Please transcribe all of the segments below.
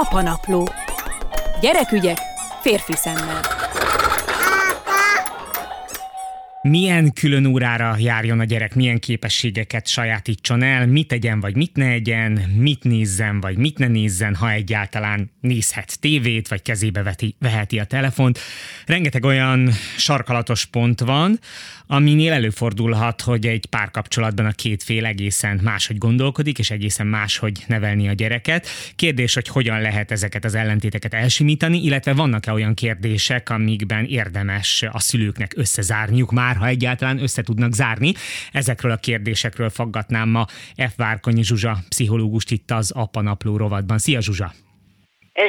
Apanapló. Gyerekügyek férfi szemmel. Milyen külön órára járjon a gyerek, milyen képességeket sajátítson el, mit tegyen vagy mit ne egyen, mit nézzen vagy mit ne nézzen, ha egyáltalán nézhet tévét, vagy kezébe veti, veheti a telefont. Rengeteg olyan sarkalatos pont van, aminél előfordulhat, hogy egy párkapcsolatban a két fél egészen máshogy gondolkodik, és egészen máshogy nevelni a gyereket. Kérdés, hogy hogyan lehet ezeket az ellentéteket elsimítani, illetve vannak-e olyan kérdések, amikben érdemes a szülőknek összezárniuk már már, ha egyáltalán össze tudnak zárni. Ezekről a kérdésekről faggatnám ma F. Várkonyi Zsuzsa, pszichológust itt az Apanapló rovatban. Szia Zsuzsa!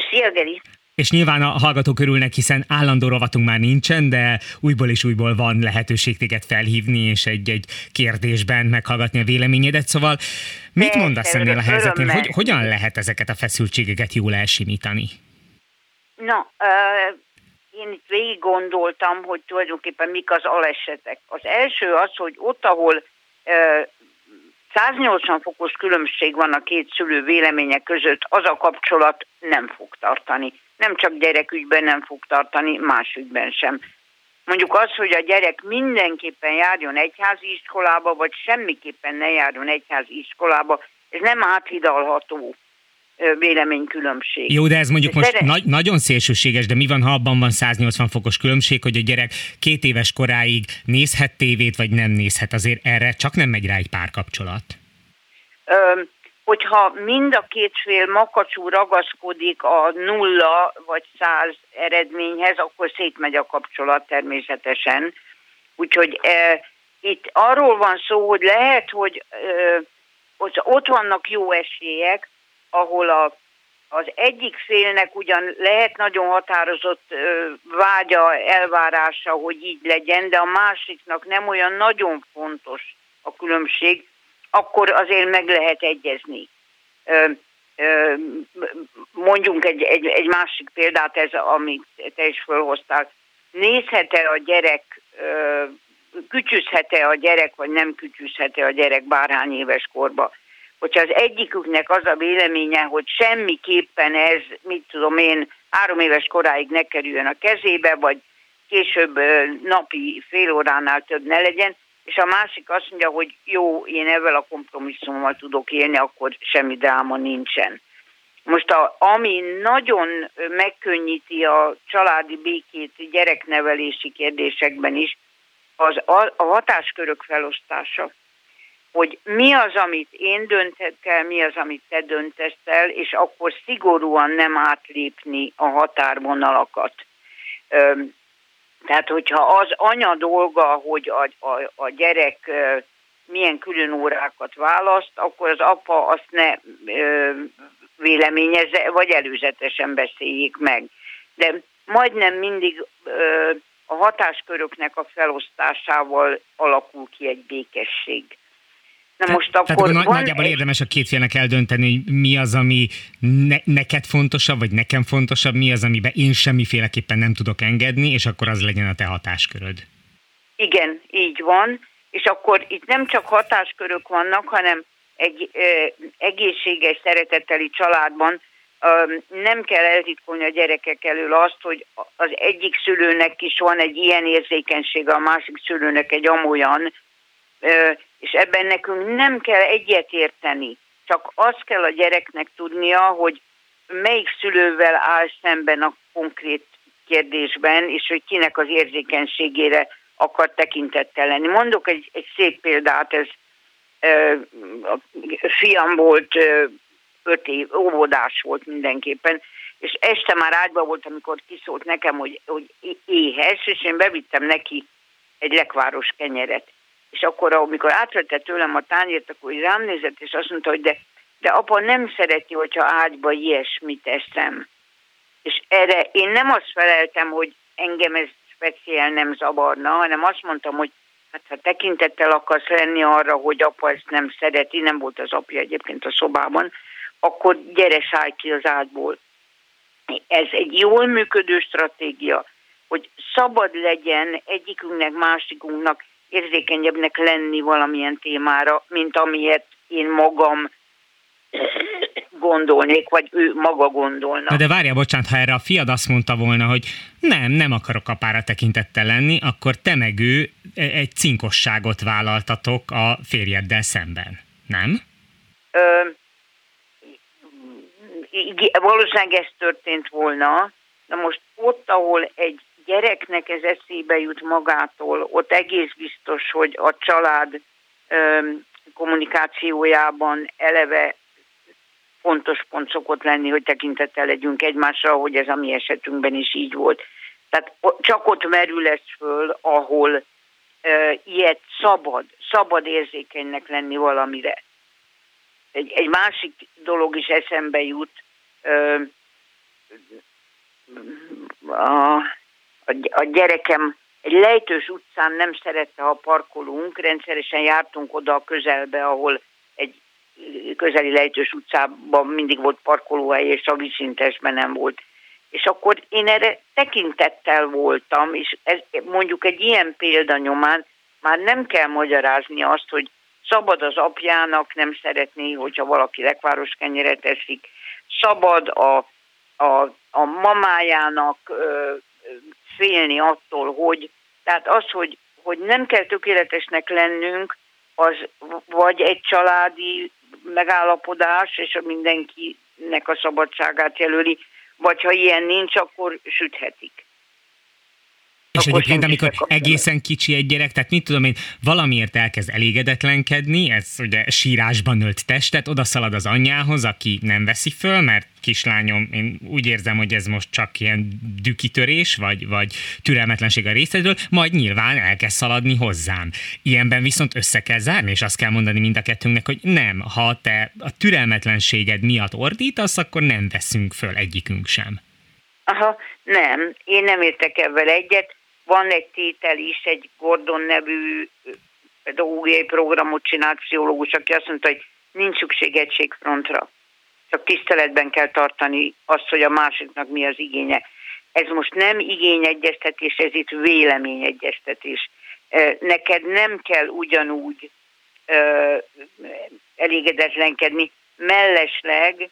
Szia Geri! És nyilván a hallgatók örülnek, hiszen állandó rovatunk már nincsen, de újból és újból van lehetőség téged felhívni, és egy-egy kérdésben meghallgatni a véleményedet. Szóval mit Persze, mondasz ennél a helyzetnél? Hogy, hogyan lehet ezeket a feszültségeket jól elsimítani? Na, én végig gondoltam, hogy tulajdonképpen mik az alesetek. Az első az, hogy ott, ahol e, 180 fokos különbség van a két szülő véleménye között, az a kapcsolat nem fog tartani. Nem csak gyerekügyben nem fog tartani, más ügyben sem. Mondjuk az, hogy a gyerek mindenképpen járjon egyházi iskolába, vagy semmiképpen ne járjon egyházi iskolába, ez nem áthidalható véleménykülönbség. Jó, de ez mondjuk most nagy, nagyon szélsőséges, de mi van, ha abban van 180 fokos különbség, hogy a gyerek két éves koráig nézhet tévét, vagy nem nézhet, azért erre csak nem megy rá egy párkapcsolat? Ö, hogyha mind a két fél makacsú ragaszkodik a nulla vagy száz eredményhez, akkor szétmegy a kapcsolat természetesen. Úgyhogy e, itt arról van szó, hogy lehet, hogy e, ott vannak jó esélyek, ahol a, az egyik félnek ugyan lehet nagyon határozott ö, vágya, elvárása, hogy így legyen, de a másiknak nem olyan nagyon fontos a különbség, akkor azért meg lehet egyezni. Ö, ö, mondjunk egy, egy, egy másik példát, ez, amit te is felhoztál. Nézhet-e a gyerek, kütyüzhet-e a gyerek, vagy nem kütyüzhet-e a gyerek bárhány éves korba? Hogyha az egyiküknek az a véleménye, hogy semmiképpen ez, mit tudom én, három éves koráig ne kerüljön a kezébe, vagy később napi fél óránál több ne legyen, és a másik azt mondja, hogy jó, én ezzel a kompromisszummal tudok élni, akkor semmi dráma nincsen. Most a, ami nagyon megkönnyíti a családi békét gyereknevelési kérdésekben is, az a, a hatáskörök felosztása hogy mi az, amit én döntett el, mi az, amit te döntesz el, és akkor szigorúan nem átlépni a határvonalakat. Tehát, hogyha az anya dolga, hogy a, a, a gyerek milyen külön órákat választ, akkor az apa azt ne véleményezze, vagy előzetesen beszéljék meg. De majdnem mindig ö, a hatásköröknek a felosztásával alakul ki egy békesség. Na most akkor Tehát akkor van nagyjából egy... érdemes a két félnek eldönteni, hogy mi az, ami ne, neked fontosabb, vagy nekem fontosabb, mi az, amiben én semmiféleképpen nem tudok engedni, és akkor az legyen a te hatásköröd. Igen, így van, és akkor itt nem csak hatáskörök vannak, hanem egy ö, egészséges, szereteteli családban ö, nem kell eltitkolni a gyerekek elől azt, hogy az egyik szülőnek is van egy ilyen érzékenysége, a másik szülőnek egy amolyan, és ebben nekünk nem kell egyetérteni, csak azt kell a gyereknek tudnia, hogy melyik szülővel áll szemben a konkrét kérdésben, és hogy kinek az érzékenységére akar tekintettel lenni. Mondok egy, egy szép példát, ez a fiam volt öt év, óvodás volt mindenképpen, és este már ágyba volt, amikor kiszólt nekem, hogy, hogy éhes, és én bevittem neki egy lekváros kenyeret. És akkor, amikor átvette tőlem a tányért, akkor rám nézett, és azt mondta, hogy de, de apa nem szereti, hogyha ágyba ilyesmit eszem. És erre én nem azt feleltem, hogy engem ez speciál nem zavarna, hanem azt mondtam, hogy hát ha tekintettel akarsz lenni arra, hogy apa ezt nem szereti, nem volt az apja egyébként a szobában, akkor gyere szállj ki az ágyból. Ez egy jól működő stratégia, hogy szabad legyen egyikünknek, másikunknak érzékenyebbnek lenni valamilyen témára, mint amilyet én magam gondolnék, vagy ő maga gondolna. de várja, bocsánat, ha erre a fiad azt mondta volna, hogy nem, nem akarok apára tekintettel lenni, akkor te meg ő e, egy cinkosságot vállaltatok a férjeddel szemben, nem? Ö, valószínűleg ez történt volna, de most ott, ahol egy gyereknek ez eszébe jut magától, ott egész biztos, hogy a család kommunikációjában eleve fontos pont szokott lenni, hogy tekintettel legyünk egymásra, hogy ez a mi esetünkben is így volt. Tehát csak ott merül ez föl, ahol uh, ilyet szabad, szabad érzékenynek lenni valamire. Egy, egy másik dolog is eszembe jut, uh, a, a, gyerekem egy lejtős utcán nem szerette, ha parkolunk, rendszeresen jártunk oda a közelbe, ahol egy közeli lejtős utcában mindig volt parkolóhely, és a viszintesben nem volt. És akkor én erre tekintettel voltam, és ez, mondjuk egy ilyen példa nyomán már nem kell magyarázni azt, hogy szabad az apjának nem szeretné, hogyha valaki lekváros kenyeret eszik, szabad a, a, a mamájának félni attól, hogy tehát az, hogy, hogy nem kell tökéletesnek lennünk, az vagy egy családi megállapodás, és a mindenkinek a szabadságát jelöli, vagy ha ilyen nincs, akkor süthetik. És egyébként, amikor egészen kicsi egy gyerek, tehát mit tudom én, valamiért elkezd elégedetlenkedni, ez ugye sírásban ölt testet, oda szalad az anyjához, aki nem veszi föl, mert kislányom, én úgy érzem, hogy ez most csak ilyen dükitörés, vagy, vagy türelmetlenség a részedről, majd nyilván elkezd szaladni hozzám. Ilyenben viszont össze kell zárni, és azt kell mondani mind a kettőnknek, hogy nem, ha te a türelmetlenséged miatt ordítasz, akkor nem veszünk föl egyikünk sem. Aha, nem, én nem értek ebben egyet. Van egy tétel is, egy Gordon nevű pedagógiai programot csinált pszichológus, aki azt mondta, hogy nincs szükség egységfrontra. Csak tiszteletben kell tartani azt, hogy a másiknak mi az igénye. Ez most nem igényegyeztetés, ez itt véleményegyeztetés. Neked nem kell ugyanúgy elégedetlenkedni. Mellesleg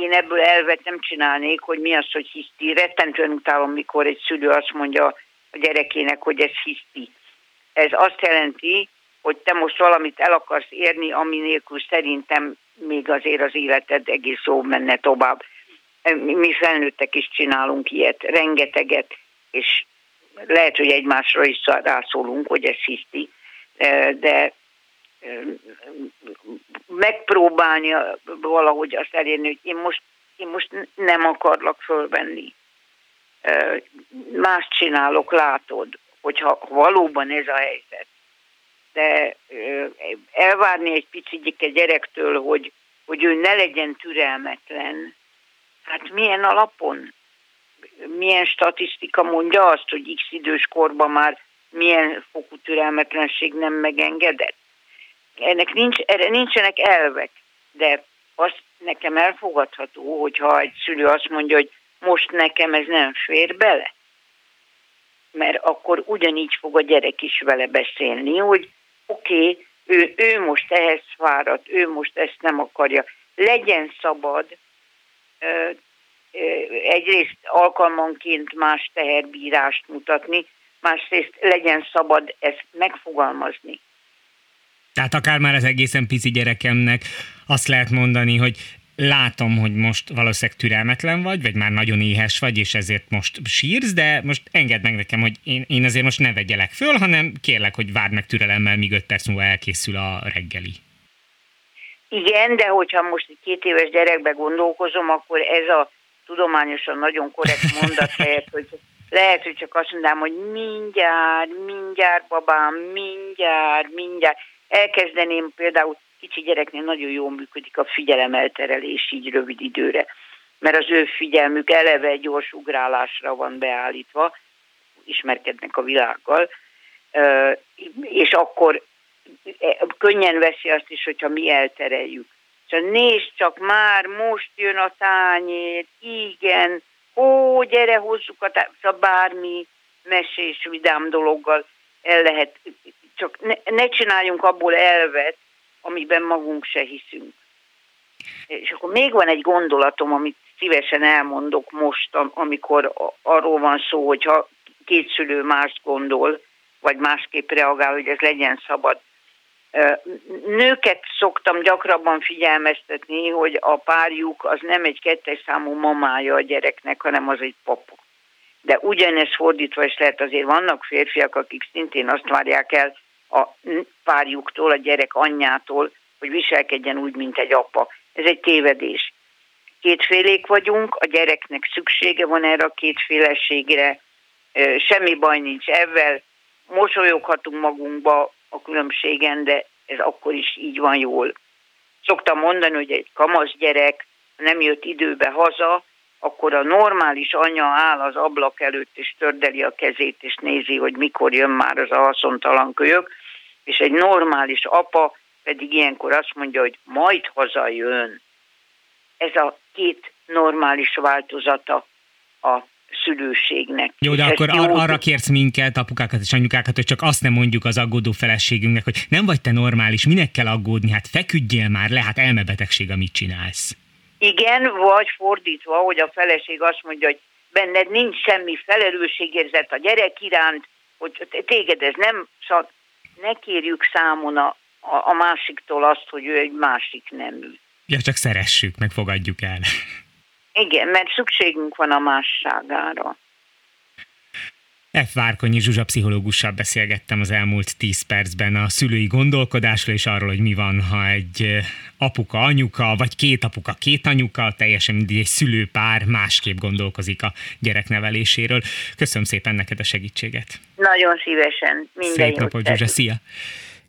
én ebből elvet nem csinálnék, hogy mi az, hogy hiszti. Rettentően utálom, mikor egy szülő azt mondja a gyerekének, hogy ez hiszti. Ez azt jelenti, hogy te most valamit el akarsz érni, ami nélkül szerintem még azért az életed egész jó menne tovább. Mi felnőttek is csinálunk ilyet, rengeteget, és lehet, hogy egymásra is rászólunk, hogy ez hiszti, de megpróbálni valahogy azt elérni, hogy én most, én most nem akarlak fölvenni. Más csinálok, látod, hogyha valóban ez a helyzet. De elvárni egy picit egy gyerektől, hogy, hogy ő ne legyen türelmetlen, hát milyen alapon? Milyen statisztika mondja azt, hogy x idős korban már milyen fokú türelmetlenség nem megengedett? Ennek nincs, erre nincsenek elvek, de az nekem elfogadható, hogyha egy szülő azt mondja, hogy most nekem ez nem fér bele. Mert akkor ugyanígy fog a gyerek is vele beszélni, hogy oké, okay, ő, ő most ehhez fáradt, ő most ezt nem akarja. Legyen szabad egyrészt alkalmanként más teherbírást mutatni, másrészt legyen szabad ezt megfogalmazni. Tehát akár már az egészen pici gyerekemnek azt lehet mondani, hogy látom, hogy most valószínűleg türelmetlen vagy, vagy már nagyon éhes vagy, és ezért most sírsz, de most engedd meg nekem, hogy én, én azért most ne vegyelek föl, hanem kérlek, hogy várd meg türelemmel, míg öt perc múlva elkészül a reggeli. Igen, de hogyha most egy két éves gyerekbe gondolkozom, akkor ez a tudományosan nagyon korrekt mondat helyett, hogy lehet, hogy csak azt mondám, hogy mindjárt, mindjárt babám, mindjárt, mindjárt elkezdeném például kicsi gyereknél nagyon jól működik a figyelemelterelés így rövid időre, mert az ő figyelmük eleve egy gyors ugrálásra van beállítva, ismerkednek a világgal, és akkor könnyen veszi azt is, hogyha mi eltereljük. Szóval nézd csak, már most jön a tányér, igen, ó, gyere, hozzuk a tányér, szóval bármi mesés, vidám dologgal el lehet csak ne, ne csináljunk abból elvet, amiben magunk se hiszünk. És akkor még van egy gondolatom, amit szívesen elmondok most, amikor arról van szó, hogyha két szülő más gondol, vagy másképp reagál, hogy ez legyen szabad. Nőket szoktam gyakrabban figyelmeztetni, hogy a párjuk az nem egy kettes számú mamája a gyereknek, hanem az egy papa. De ugyanez fordítva is lehet, azért vannak férfiak, akik szintén azt várják el a párjuktól, a gyerek anyjától, hogy viselkedjen úgy, mint egy apa. Ez egy tévedés. Kétfélék vagyunk, a gyereknek szüksége van erre a kétféleségre, semmi baj nincs ebben, mosolyoghatunk magunkba a különbségen, de ez akkor is így van jól. Szoktam mondani, hogy egy kamasz gyerek nem jött időbe haza, akkor a normális anya áll az ablak előtt, és tördeli a kezét, és nézi, hogy mikor jön már az a haszontalan kölyök, és egy normális apa pedig ilyenkor azt mondja, hogy majd hazajön. Ez a két normális változata a szülőségnek. Jó, de akkor ar- arra kérsz minket, apukákat és anyukákat, hogy csak azt nem mondjuk az aggódó feleségünknek, hogy nem vagy te normális, minek kell aggódni, hát feküdjél már le, hát elmebetegség, amit csinálsz. Igen, vagy fordítva, hogy a feleség azt mondja, hogy benned nincs semmi felelősségérzet a gyerek iránt, hogy téged ez nem, szóval ne kérjük számon a, a másiktól azt, hogy ő egy másik nemű. Ja, csak szeressük, meg fogadjuk el. Igen, mert szükségünk van a másságára. F. Várkonyi Zsuzsa pszichológussal beszélgettem az elmúlt 10 percben a szülői gondolkodásról és arról, hogy mi van, ha egy apuka, anyuka, vagy két apuka, két anyuka, teljesen mindig egy szülőpár másképp gondolkozik a gyerekneveléséről. Köszönöm szépen neked a segítséget. Nagyon szívesen. Minden Szép napot, Zsuzsa. Szia!